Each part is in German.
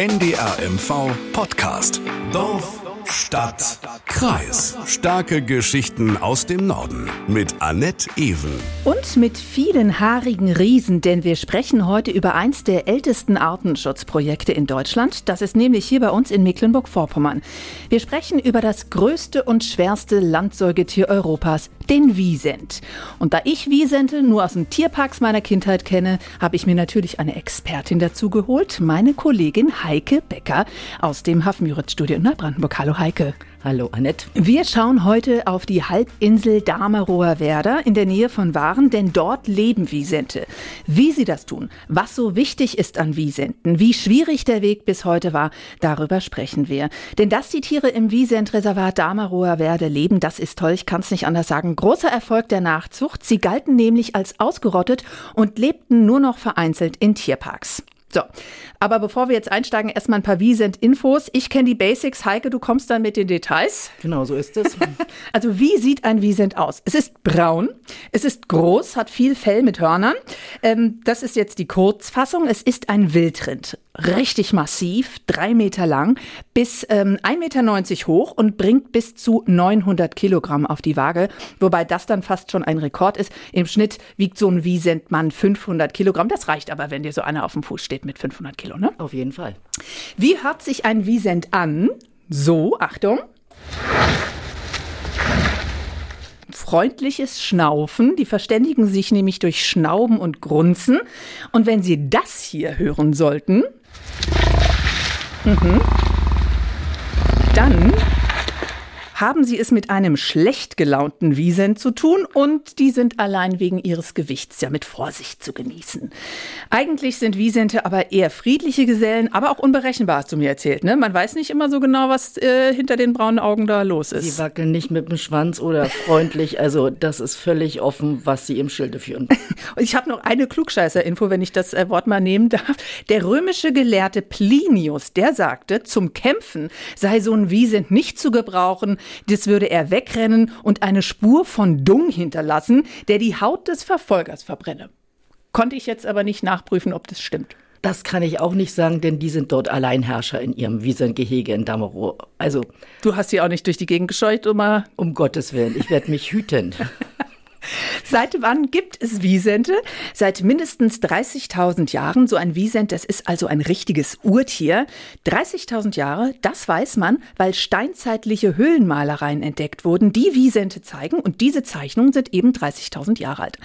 NDR MV Podcast. Dorf, Stadt, Kreis. Starke Geschichten aus dem Norden mit Annette Ewen. Und mit vielen haarigen Riesen, denn wir sprechen heute über eins der ältesten Artenschutzprojekte in Deutschland. Das ist nämlich hier bei uns in Mecklenburg-Vorpommern. Wir sprechen über das größte und schwerste Landsäugetier Europas, den Wiesent. Und da ich Wiesente nur aus den Tierparks meiner Kindheit kenne, habe ich mir natürlich eine Expertin dazu geholt, meine Kollegin Heike Becker aus dem Hafenmüritz-Studio in Neubrandenburg. Hallo Heike. Hallo Annette. Wir schauen heute auf die Halbinsel Damerower Werder in der Nähe von Waren, denn dort leben Wiesente. Wie sie das tun, was so wichtig ist an Wiesenten, wie schwierig der Weg bis heute war, darüber sprechen wir. Denn dass die Tiere im Wiesentreservat Damerower Werde leben, das ist toll, ich kann es nicht anders sagen. Großer Erfolg der Nachzucht. Sie galten nämlich als ausgerottet und lebten nur noch vereinzelt in Tierparks. So, aber bevor wir jetzt einsteigen, erstmal ein paar Wiesent-Infos. Ich kenne die Basics. Heike, du kommst dann mit den Details. Genau, so ist es. also wie sieht ein Wiesent aus? Es ist braun, es ist groß, hat viel Fell mit Hörnern. Ähm, das ist jetzt die Kurzfassung. Es ist ein Wildrind. Richtig massiv, drei Meter lang, bis ähm, 1,90 Meter hoch und bringt bis zu 900 Kilogramm auf die Waage. Wobei das dann fast schon ein Rekord ist. Im Schnitt wiegt so ein Wiesentmann 500 Kilogramm. Das reicht aber, wenn dir so einer auf dem Fuß steht mit 500 Kilo, ne? Auf jeden Fall. Wie hört sich ein Wiesent an? So, Achtung. Freundliches Schnaufen. Die verständigen sich nämlich durch Schnauben und Grunzen. Und wenn Sie das hier hören sollten, mhm, dann haben sie es mit einem schlecht gelaunten Wiesent zu tun und die sind allein wegen ihres Gewichts ja mit Vorsicht zu genießen. Eigentlich sind Wiesente aber eher friedliche Gesellen, aber auch unberechenbar, hast du mir erzählt. Ne? Man weiß nicht immer so genau, was äh, hinter den braunen Augen da los ist. Sie wackeln nicht mit dem Schwanz oder freundlich, also das ist völlig offen, was sie im Schilde führen. und ich habe noch eine Klugscheißer-Info, wenn ich das äh, Wort mal nehmen darf. Der römische Gelehrte Plinius, der sagte, zum Kämpfen sei so ein Wiesent nicht zu gebrauchen, das würde er wegrennen und eine Spur von Dung hinterlassen, der die Haut des Verfolgers verbrenne. Konnte ich jetzt aber nicht nachprüfen, ob das stimmt. Das kann ich auch nicht sagen, denn die sind dort Alleinherrscher in ihrem Wiesengehege in Damerow. Also. Du hast sie auch nicht durch die Gegend gescheucht, Oma? Um Gottes Willen, ich werde mich hüten. Seit wann gibt es Wiesente? Seit mindestens 30.000 Jahren. So ein Wiesent, das ist also ein richtiges Urtier. 30.000 Jahre, das weiß man, weil steinzeitliche Höhlenmalereien entdeckt wurden, die Wiesente zeigen. Und diese Zeichnungen sind eben 30.000 Jahre alt.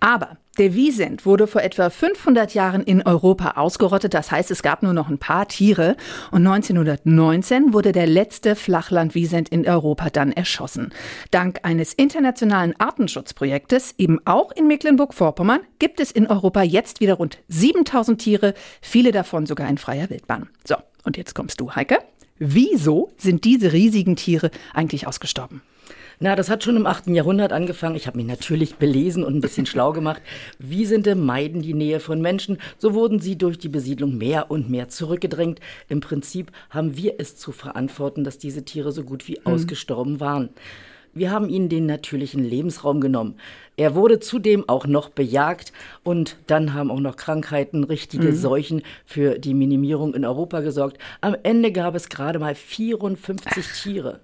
Aber der Wiesent wurde vor etwa 500 Jahren in Europa ausgerottet. Das heißt, es gab nur noch ein paar Tiere. Und 1919 wurde der letzte Flachland-Wiesent in Europa dann erschossen. Dank eines internationalen Artenschutzprojektes, eben auch in Mecklenburg-Vorpommern, gibt es in Europa jetzt wieder rund 7000 Tiere, viele davon sogar in freier Wildbahn. So, und jetzt kommst du, Heike. Wieso sind diese riesigen Tiere eigentlich ausgestorben? Na, das hat schon im 8. Jahrhundert angefangen. Ich habe mich natürlich belesen und ein bisschen schlau gemacht. Wiesente meiden die Nähe von Menschen. So wurden sie durch die Besiedlung mehr und mehr zurückgedrängt. Im Prinzip haben wir es zu verantworten, dass diese Tiere so gut wie mhm. ausgestorben waren. Wir haben ihnen den natürlichen Lebensraum genommen. Er wurde zudem auch noch bejagt und dann haben auch noch Krankheiten, richtige mhm. Seuchen für die Minimierung in Europa gesorgt. Am Ende gab es gerade mal 54 Ach. Tiere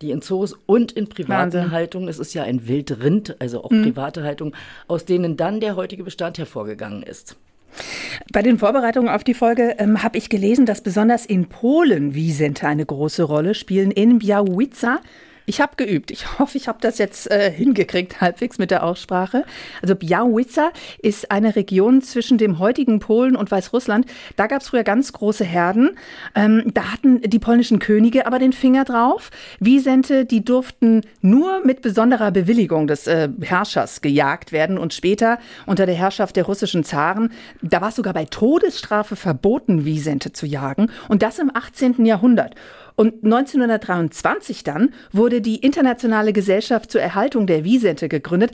die in Zoos und in privaten Wahnsinn. Haltungen, es ist ja ein Wildrind, also auch mhm. private Haltung, aus denen dann der heutige Bestand hervorgegangen ist. Bei den Vorbereitungen auf die Folge ähm, habe ich gelesen, dass besonders in Polen Wiesente eine große Rolle spielen. In Białowieża ich habe geübt. Ich hoffe, ich habe das jetzt äh, hingekriegt, halbwegs mit der Aussprache. Also Białowieża ist eine Region zwischen dem heutigen Polen und Weißrussland. Da gab es früher ganz große Herden. Ähm, da hatten die polnischen Könige aber den Finger drauf. Wiesente, die durften nur mit besonderer Bewilligung des äh, Herrschers gejagt werden. Und später unter der Herrschaft der russischen Zaren, da war es sogar bei Todesstrafe verboten, Wiesente zu jagen. Und das im 18. Jahrhundert. Und 1923 dann wurde die Internationale Gesellschaft zur Erhaltung der Wiesente gegründet.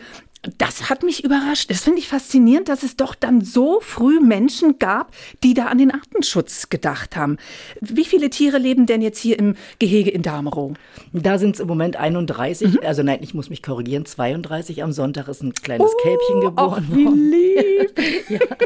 Das hat mich überrascht. Das finde ich faszinierend, dass es doch dann so früh Menschen gab, die da an den Artenschutz gedacht haben. Wie viele Tiere leben denn jetzt hier im Gehege in Damerow? Da sind es im Moment 31. Mhm. Also nein, ich muss mich korrigieren, 32. Am Sonntag ist ein kleines oh, Kälbchen geboren ach, wie lieb. ja.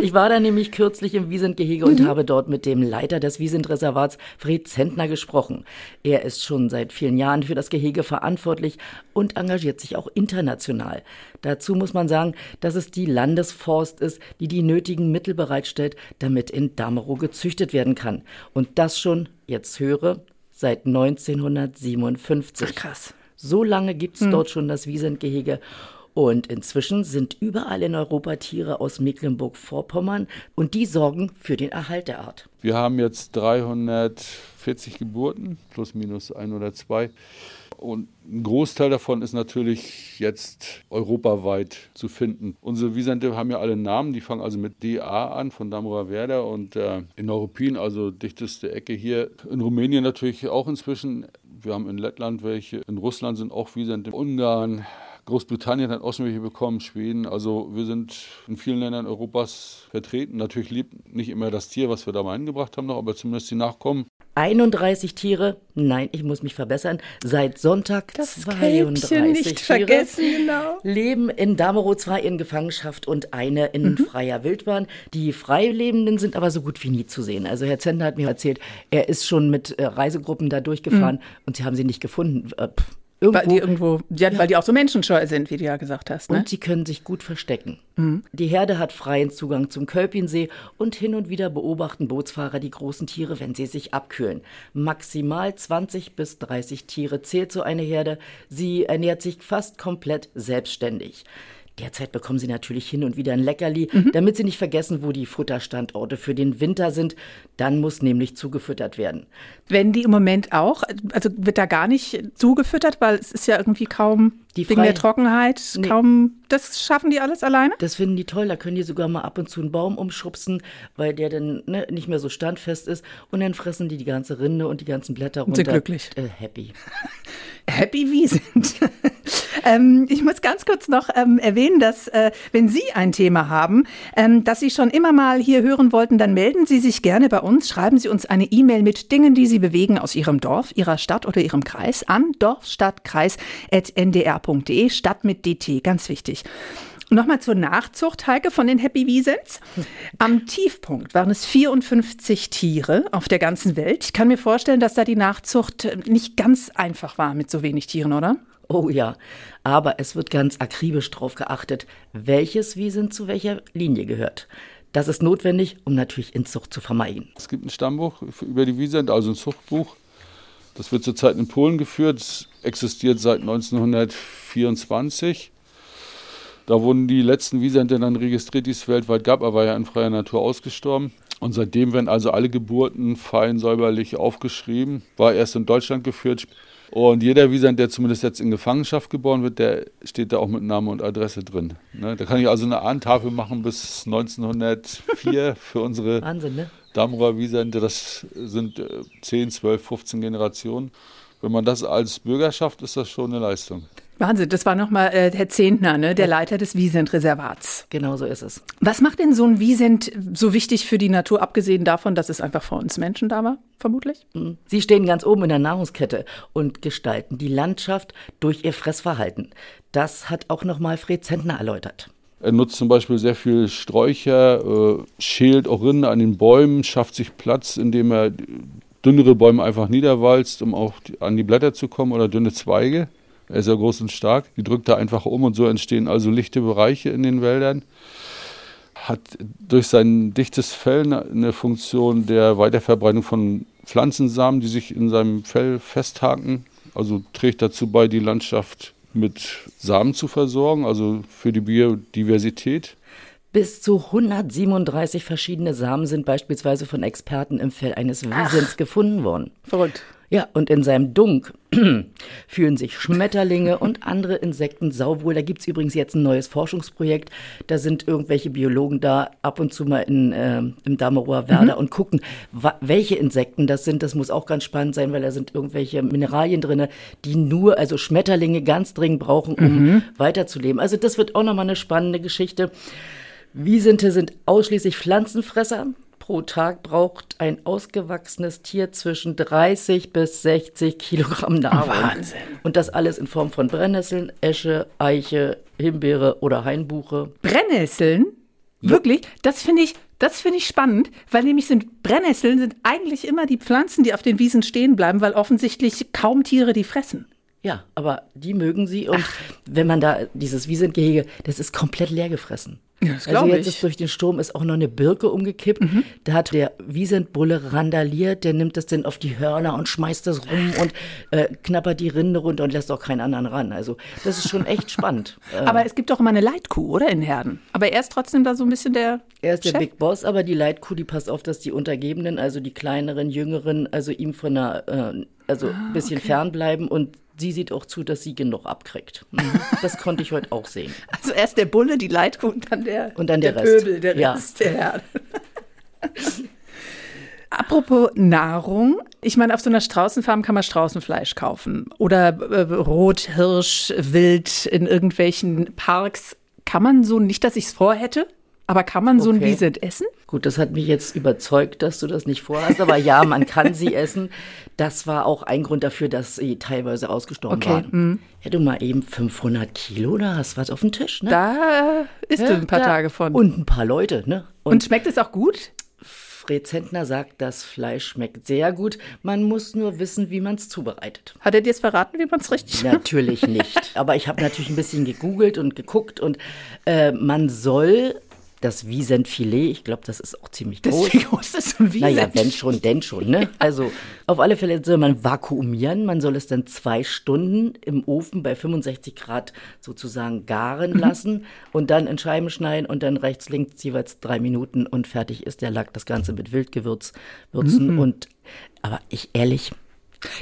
Ich war da nämlich kürzlich im Wiesentgehege mhm. und habe dort mit dem Leiter des Wiesentreservats, Fred Zentner, gesprochen. Er ist schon seit vielen Jahren für das Gehege verantwortlich und engagiert sich auch international. Dazu muss man sagen, dass es die Landesforst ist, die die nötigen Mittel bereitstellt, damit in Damerow gezüchtet werden kann. Und das schon, jetzt höre, seit 1957. Ach, krass. So lange gibt es hm. dort schon das Wiesentgehege. Und inzwischen sind überall in Europa Tiere aus Mecklenburg-Vorpommern und die sorgen für den Erhalt der Art. Wir haben jetzt 340 Geburten, plus minus ein oder zwei. Und ein Großteil davon ist natürlich jetzt europaweit zu finden. Unsere Wiesente haben ja alle Namen, die fangen also mit DA an, von Damura Werder und äh, in Europin, also dichteste Ecke hier. In Rumänien natürlich auch inzwischen. Wir haben in Lettland welche, in Russland sind auch Wiesente, in Ungarn, Großbritannien hat auch schon welche bekommen, Schweden. Also wir sind in vielen Ländern Europas vertreten. Natürlich liebt nicht immer das Tier, was wir da mal eingebracht haben noch, aber zumindest die Nachkommen. 31 Tiere, nein, ich muss mich verbessern, seit Sonntag das 32 Tiere nicht vergessen, genau. leben in Damerow, zwei in Gefangenschaft und eine in mhm. freier Wildbahn. Die Freilebenden sind aber so gut wie nie zu sehen. Also Herr Zender hat mir erzählt, er ist schon mit äh, Reisegruppen da durchgefahren mhm. und sie haben sie nicht gefunden. Äh, Irgendwo, weil die irgendwo, ja, ja. weil die auch so menschenscheu sind, wie du ja gesagt hast. Ne? Und sie können sich gut verstecken. Mhm. Die Herde hat freien Zugang zum Kölpinsee und hin und wieder beobachten Bootsfahrer die großen Tiere, wenn sie sich abkühlen. Maximal 20 bis 30 Tiere zählt so eine Herde. Sie ernährt sich fast komplett selbstständig. Derzeit bekommen sie natürlich hin und wieder ein Leckerli, mhm. damit sie nicht vergessen, wo die Futterstandorte für den Winter sind. Dann muss nämlich zugefüttert werden. Wenn die im Moment auch, also wird da gar nicht zugefüttert, weil es ist ja irgendwie kaum die wegen der Trockenheit, nee. kaum, das schaffen die alles alleine? Das finden die toll, da können die sogar mal ab und zu einen Baum umschubsen, weil der dann ne, nicht mehr so standfest ist und dann fressen die die ganze Rinde und die ganzen Blätter runter. Sind glücklich. Äh, happy. happy wie sind. ähm, ich muss ganz kurz noch ähm, erwähnen, dass äh, wenn Sie ein Thema haben, ähm, das Sie schon immer mal hier hören wollten, dann melden Sie sich gerne bei uns. Schreiben Sie uns eine E-Mail mit Dingen, die Sie bewegen aus Ihrem Dorf, Ihrer Stadt oder Ihrem Kreis an dorfstadtkreis.ndr.de, Stadt mit DT, ganz wichtig. Nochmal zur Nachzucht, Heike, von den Happy Wiesents. Am Tiefpunkt waren es 54 Tiere auf der ganzen Welt. Ich kann mir vorstellen, dass da die Nachzucht nicht ganz einfach war mit so wenig Tieren, oder? Oh ja, aber es wird ganz akribisch darauf geachtet, welches Wiesen zu welcher Linie gehört. Das ist notwendig, um natürlich Inzucht zu vermeiden. Es gibt ein Stammbuch über die Wiesent, also ein Zuchtbuch. Das wird zurzeit in Polen geführt. Existiert seit 1924. Da wurden die letzten Wiesente dann registriert, die es weltweit gab, aber war ja in freier Natur ausgestorben. Und seitdem werden also alle Geburten fein säuberlich aufgeschrieben. War erst in Deutschland geführt. Und jeder Wiesent, der zumindest jetzt in Gefangenschaft geboren wird, der steht da auch mit Name und Adresse drin. Ne? Da kann ich also eine Ahntafel machen bis 1904 für unsere Wahnsinn, ne? Damerer Wiesente. Das sind 10, 12, 15 Generationen. Wenn man das als Bürgerschaft, ist das schon eine Leistung. Wahnsinn, das war nochmal äh, Herr Zehntner, ne, der Leiter des Wiesent-Reservats. Genau so ist es. Was macht denn so ein Wiesent so wichtig für die Natur, abgesehen davon, dass es einfach vor uns Menschen da war, vermutlich? Mhm. Sie stehen ganz oben in der Nahrungskette und gestalten die Landschaft durch ihr Fressverhalten. Das hat auch nochmal Fred Zentner erläutert. Er nutzt zum Beispiel sehr viel Sträucher, äh, schält auch Rinde an den Bäumen, schafft sich Platz, indem er dünnere Bäume einfach niederwalzt, um auch an die Blätter zu kommen oder dünne Zweige. Er ist ja groß und stark. Die drückt er einfach um und so entstehen also lichte Bereiche in den Wäldern. Hat durch sein dichtes Fell eine Funktion der Weiterverbreitung von Pflanzensamen, die sich in seinem Fell festhaken. Also trägt dazu bei, die Landschaft mit Samen zu versorgen, also für die Biodiversität. Bis zu 137 verschiedene Samen sind beispielsweise von Experten im Fell eines Wiesens gefunden worden. Verrückt. Ja, und in seinem Dunk fühlen sich Schmetterlinge und andere Insekten sauwohl. Da gibt's übrigens jetzt ein neues Forschungsprojekt. Da sind irgendwelche Biologen da ab und zu mal in, äh, im Damerower Werder mhm. und gucken, welche Insekten das sind. Das muss auch ganz spannend sein, weil da sind irgendwelche Mineralien drin, die nur, also Schmetterlinge ganz dringend brauchen, um mhm. weiterzuleben. Also das wird auch nochmal eine spannende Geschichte. Wiesente sind ausschließlich Pflanzenfresser pro Tag braucht ein ausgewachsenes Tier zwischen 30 bis 60 Kilogramm Nahrung. Wahnsinn. Und das alles in Form von Brennnesseln, Esche, Eiche, Himbeere oder Hainbuche. Brennnesseln? Ja. Wirklich? Das finde ich, das finde ich spannend, weil nämlich sind Brennnesseln sind eigentlich immer die Pflanzen, die auf den Wiesen stehen bleiben, weil offensichtlich kaum Tiere die fressen. Ja, aber die mögen sie und Ach. wenn man da dieses Wiesentgehege, das ist komplett leer gefressen. Ja, das also jetzt ich. ist durch den Sturm ist auch noch eine Birke umgekippt. Mhm. Da hat der Wiesentbulle randaliert, der nimmt das dann auf die Hörner und schmeißt das rum und äh, knappert die Rinde runter und lässt auch keinen anderen ran. Also das ist schon echt spannend. aber es gibt doch immer eine Leitkuh, oder in Herden? Aber er ist trotzdem da so ein bisschen der Er ist Chef? der Big Boss, aber die Leitkuh, die passt auf, dass die Untergebenen, also die kleineren, jüngeren, also ihm von einer, äh, also ein ah, bisschen okay. fernbleiben und sie sieht auch zu, dass sie genug abkriegt. Mhm. Das konnte ich heute auch sehen. Also erst der Bulle, die Leitkuh und dann der, und dann der, der Rest. Pöbel, der ja. Rest der Herde. Apropos Nahrung, ich meine, auf so einer Straußenfarm kann man Straußenfleisch kaufen oder äh, Rothirsch, Wild in irgendwelchen Parks. Kann man so nicht, dass ich es vorhätte? Aber kann man so okay. ein Wiesent essen? Gut, das hat mich jetzt überzeugt, dass du das nicht vorhast. Aber ja, man kann sie essen. Das war auch ein Grund dafür, dass sie teilweise ausgestorben okay. waren. Mhm. Ja, du mal eben 500 Kilo, da hast du was auf dem Tisch, ne? Da isst ja, du ein paar da. Tage von. Und ein paar Leute, ne? Und, Und schmeckt es auch gut? Fred Zentner sagt, das Fleisch schmeckt sehr gut. Man muss nur wissen, wie man es zubereitet. Hat er dir jetzt verraten, wie man es richtig macht? Natürlich nicht. Aber ich habe natürlich ein bisschen gegoogelt und geguckt und äh, man soll das Wiesentfilet, ich glaube, das ist auch ziemlich groß. Wie groß ist ein Wiesent? Naja, wenn schon, denn schon. Ne? Also auf alle Fälle soll man vakuumieren. Man soll es dann zwei Stunden im Ofen bei 65 Grad sozusagen garen mhm. lassen und dann in Scheiben schneiden und dann rechts, links jeweils drei Minuten und fertig ist der Lack. Das Ganze mit Wildgewürz würzen mhm. und aber ich ehrlich.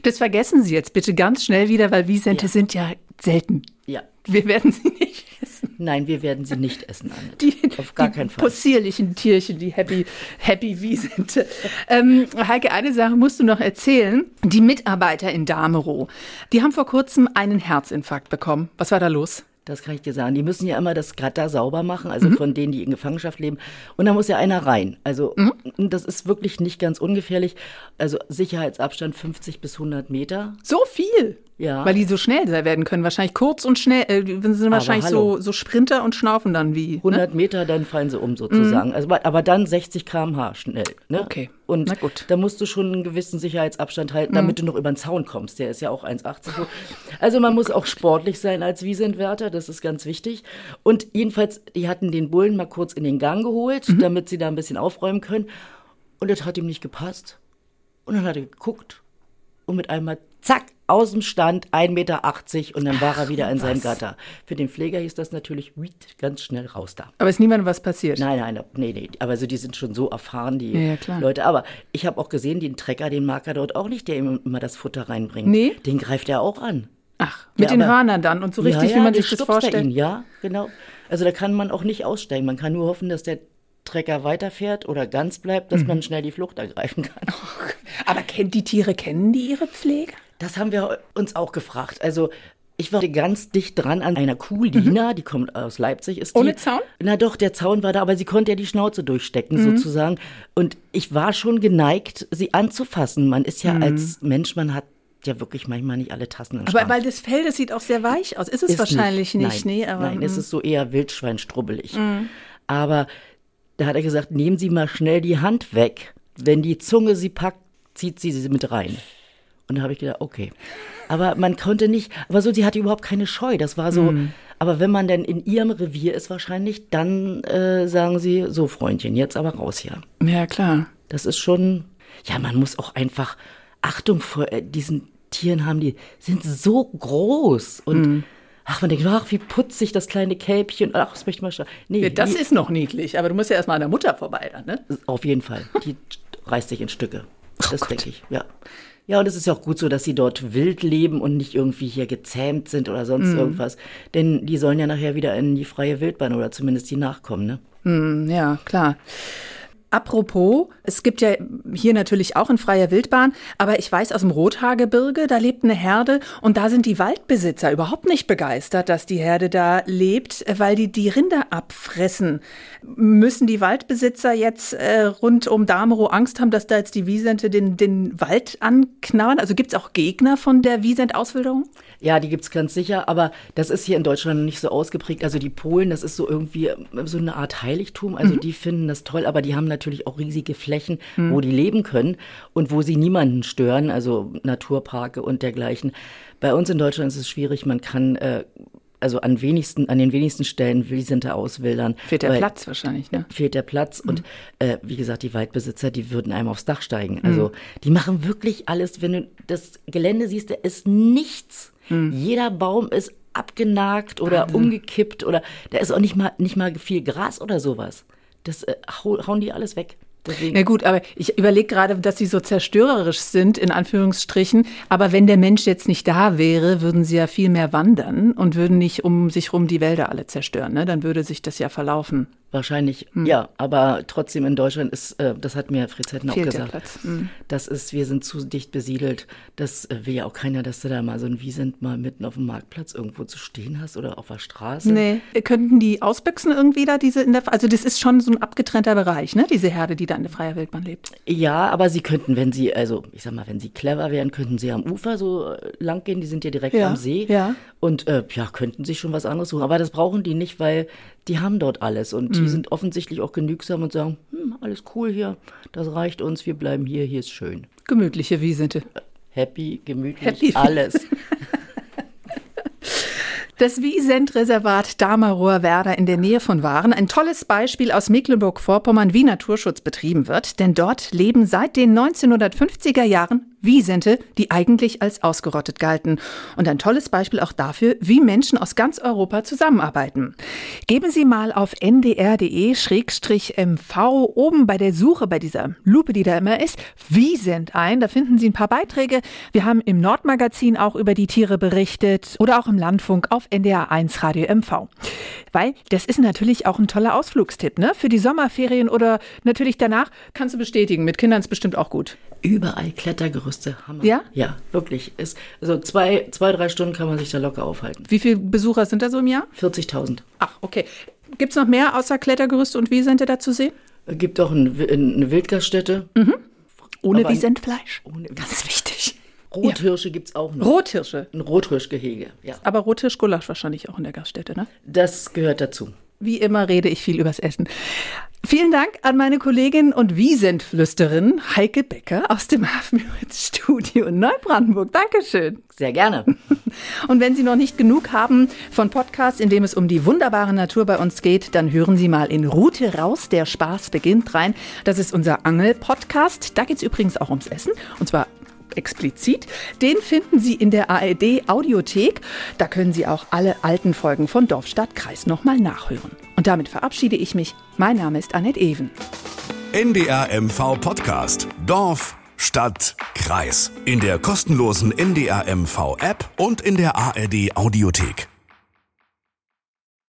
Das vergessen Sie jetzt bitte ganz schnell wieder, weil Wiesente ja. sind ja selten. Ja. Wir werden sie nicht essen. Nein, wir werden sie nicht essen, Anne. Die, Auf gar keinen Fall. Possierlichen Tierchen, die Happy, Happy Wiesente. Ähm, Heike, eine Sache musst du noch erzählen. Die Mitarbeiter in Damerow, die haben vor kurzem einen Herzinfarkt bekommen. Was war da los? Das kann ich dir sagen. Die müssen ja immer das Gatter sauber machen, also mhm. von denen, die in Gefangenschaft leben. Und da muss ja einer rein. Also mhm. das ist wirklich nicht ganz ungefährlich. Also Sicherheitsabstand 50 bis 100 Meter. So viel? Ja. Weil die so schnell werden können. Wahrscheinlich kurz und schnell. Äh, sind wahrscheinlich so, so Sprinter und schnaufen dann wie. 100 ne? Meter, dann fallen sie um sozusagen. Mhm. Also, aber dann 60 km/h schnell. Ne? Okay. Und Na gut. da musst du schon einen gewissen Sicherheitsabstand halten, mhm. damit du noch über den Zaun kommst. Der ist ja auch 1,80 hoch. Also man muss auch sportlich sein als Wiesentwärter, das ist ganz wichtig. Und jedenfalls, die hatten den Bullen mal kurz in den Gang geholt, mhm. damit sie da ein bisschen aufräumen können. Und das hat ihm nicht gepasst. Und dann hat er geguckt und mit einmal zack, aus dem Stand, 1,80 Meter und dann war er wieder in was? seinem Gatter. Für den Pfleger hieß das natürlich ganz schnell raus da. Aber ist niemandem was passiert? Nein, nein, nee, nee. Aber also die sind schon so erfahren, die ja, ja, Leute. Aber ich habe auch gesehen, den Trecker, den mag er dort auch nicht, der ihm immer das Futter reinbringt. Nee. Den greift er auch an. Ach, mit ja, den Hörnern dann und so richtig, ja, wie man sich das vorstellt. Ihn, ja, genau. Also da kann man auch nicht aussteigen. Man kann nur hoffen, dass der Trecker weiterfährt oder ganz bleibt, dass mhm. man schnell die Flucht ergreifen kann. Aber kennt die Tiere, kennen die ihre Pflege? Das haben wir uns auch gefragt. Also ich war ganz dicht dran an einer Kuh, Lina, mhm. die kommt aus Leipzig. Ist die. Ohne Zaun? Na doch, der Zaun war da, aber sie konnte ja die Schnauze durchstecken mhm. sozusagen. Und ich war schon geneigt, sie anzufassen. Man ist ja mhm. als Mensch, man hat ja wirklich manchmal nicht alle Tassen im Aber weil das Fell, das sieht auch sehr weich aus. Ist es ist wahrscheinlich nicht, nicht. Nein, nee, aber, nein, es mhm. ist so eher Wildschweinstrubbelig. Mhm. Aber da hat er gesagt, nehmen Sie mal schnell die Hand weg. Wenn die Zunge sie packt, zieht sie sie mit rein. Und da habe ich gedacht, okay. Aber man konnte nicht, aber so, sie hatte überhaupt keine Scheu. Das war so, mm. aber wenn man dann in ihrem Revier ist wahrscheinlich, dann äh, sagen sie, so Freundchen, jetzt aber raus hier. Ja, klar. Das ist schon, ja, man muss auch einfach Achtung vor äh, diesen Tieren haben, die sind so groß und mm. Ach, man denkt, ach, wie putzig das kleine Kälbchen. Ach, das möchte ich mal schauen. Nee, ja, das die, ist noch niedlich, aber du musst ja erstmal an der Mutter vorbei dann, ne? Auf jeden Fall. Die reißt sich in Stücke. das denke ich, ja. Ja, und es ist ja auch gut so, dass sie dort wild leben und nicht irgendwie hier gezähmt sind oder sonst Mhm. irgendwas. Denn die sollen ja nachher wieder in die freie Wildbahn oder zumindest die Nachkommen, ne? Hm, ja, klar. Apropos, es gibt ja hier natürlich auch in freier Wildbahn, aber ich weiß aus dem Rothaargebirge, da lebt eine Herde und da sind die Waldbesitzer überhaupt nicht begeistert, dass die Herde da lebt, weil die die Rinder abfressen. Müssen die Waldbesitzer jetzt äh, rund um Damerow Angst haben, dass da jetzt die Wiesente den, den Wald anknabbern? Also gibt es auch Gegner von der Wiesent-Auswilderung? Ja, die gibt's ganz sicher, aber das ist hier in Deutschland nicht so ausgeprägt. Also die Polen, das ist so irgendwie äh, so eine Art Heiligtum. Also die finden das toll, aber die haben natürlich auch riesige Flächen, wo die leben können und wo sie niemanden stören, also Naturparke und dergleichen. Bei uns in Deutschland ist es schwierig, man kann äh, also an wenigsten, an den wenigsten Stellen Wiesente auswildern. Fehlt der Platz wahrscheinlich, ne? fehlt der Platz und äh, wie gesagt, die Waldbesitzer, die würden einem aufs Dach steigen. Also die machen wirklich alles, wenn du das Gelände siehst, da ist nichts. Jeder Baum ist abgenagt oder umgekippt oder da ist auch nicht mal nicht mal viel Gras oder sowas. Das äh, hau, hauen die alles weg. Deswegen, Ja gut, aber ich überlege gerade, dass sie so zerstörerisch sind, in Anführungsstrichen. Aber wenn der Mensch jetzt nicht da wäre, würden sie ja viel mehr wandern und würden nicht um sich rum die Wälder alle zerstören. Ne? Dann würde sich das ja verlaufen. Wahrscheinlich, ja, aber trotzdem in Deutschland ist, äh, das hat mir Fritz Hetten auch gesagt. Mhm. Das ist, wir sind zu dicht besiedelt. Das äh, will ja auch keiner, dass du da mal so ein Wiesent mal mitten auf dem Marktplatz irgendwo zu stehen hast oder auf der Straße. Nee, könnten die ausbüchsen irgendwie da diese in der also das ist schon so ein abgetrennter Bereich, ne? Diese Herde, die da in der freier Wildbahn lebt. Ja, aber sie könnten, wenn sie, also ich sag mal, wenn sie clever wären, könnten sie am Ufer so äh, lang gehen. Die sind ja direkt Ja, am See. ja. Und äh, ja, könnten sich schon was anderes suchen. Aber das brauchen die nicht, weil die haben dort alles. Und Mhm. die sind offensichtlich auch genügsam und sagen, hm, alles cool hier, das reicht uns, wir bleiben hier, hier ist schön. Gemütliche Wiesente. Happy, gemütlich, Happy. alles. Das Wiesent-Reservat Damerower Werder in der Nähe von Waren, ein tolles Beispiel aus Mecklenburg-Vorpommern, wie Naturschutz betrieben wird, denn dort leben seit den 1950er Jahren Wiesente, die eigentlich als ausgerottet galten. Und ein tolles Beispiel auch dafür, wie Menschen aus ganz Europa zusammenarbeiten. Geben Sie mal auf ndr.de-mv oben bei der Suche, bei dieser Lupe, die da immer ist, Wiesent ein. Da finden Sie ein paar Beiträge. Wir haben im Nordmagazin auch über die Tiere berichtet oder auch im Landfunk auf NDR1 Radio MV. Weil das ist natürlich auch ein toller Ausflugstipp, ne? Für die Sommerferien oder natürlich danach kannst du bestätigen. Mit Kindern ist bestimmt auch gut. Überall Klettergerüste, Hammer. Ja? Ja, wirklich. Ist, also zwei, zwei, drei Stunden kann man sich da locker aufhalten. Wie viele Besucher sind da so im Jahr? 40.000. Ach, okay. Gibt es noch mehr außer Klettergerüste und Wiesente da zu sehen? Es gibt auch ein, eine Wildgaststätte. Ohne Aber- Wiesentfleisch. Ohne Ganz wichtig. Rothirsche gibt's auch noch. Rothirsche. Ein Rothirschgehege, ja. Aber Rothirsch-Gulasch wahrscheinlich auch in der Gaststätte, ne? Das gehört dazu. Wie immer rede ich viel übers Essen. Vielen Dank an meine Kollegin und Wiesentflüsterin Heike Becker aus dem Hafenstudio in Neubrandenburg. Dankeschön. Sehr gerne. Und wenn Sie noch nicht genug haben von Podcasts, in dem es um die wunderbare Natur bei uns geht, dann hören Sie mal in Route raus, der Spaß beginnt rein. Das ist unser Angel-Podcast. Da geht es übrigens auch ums Essen. Und zwar explizit. Den finden Sie in der ARD Audiothek. Da können Sie auch alle alten Folgen von Dorf, Stadt, Kreis nochmal nachhören. Und damit verabschiede ich mich. Mein Name ist Annette Even. NDR MV Podcast. Dorf, Stadt, Kreis. In der kostenlosen NDR MV App und in der ARD Audiothek.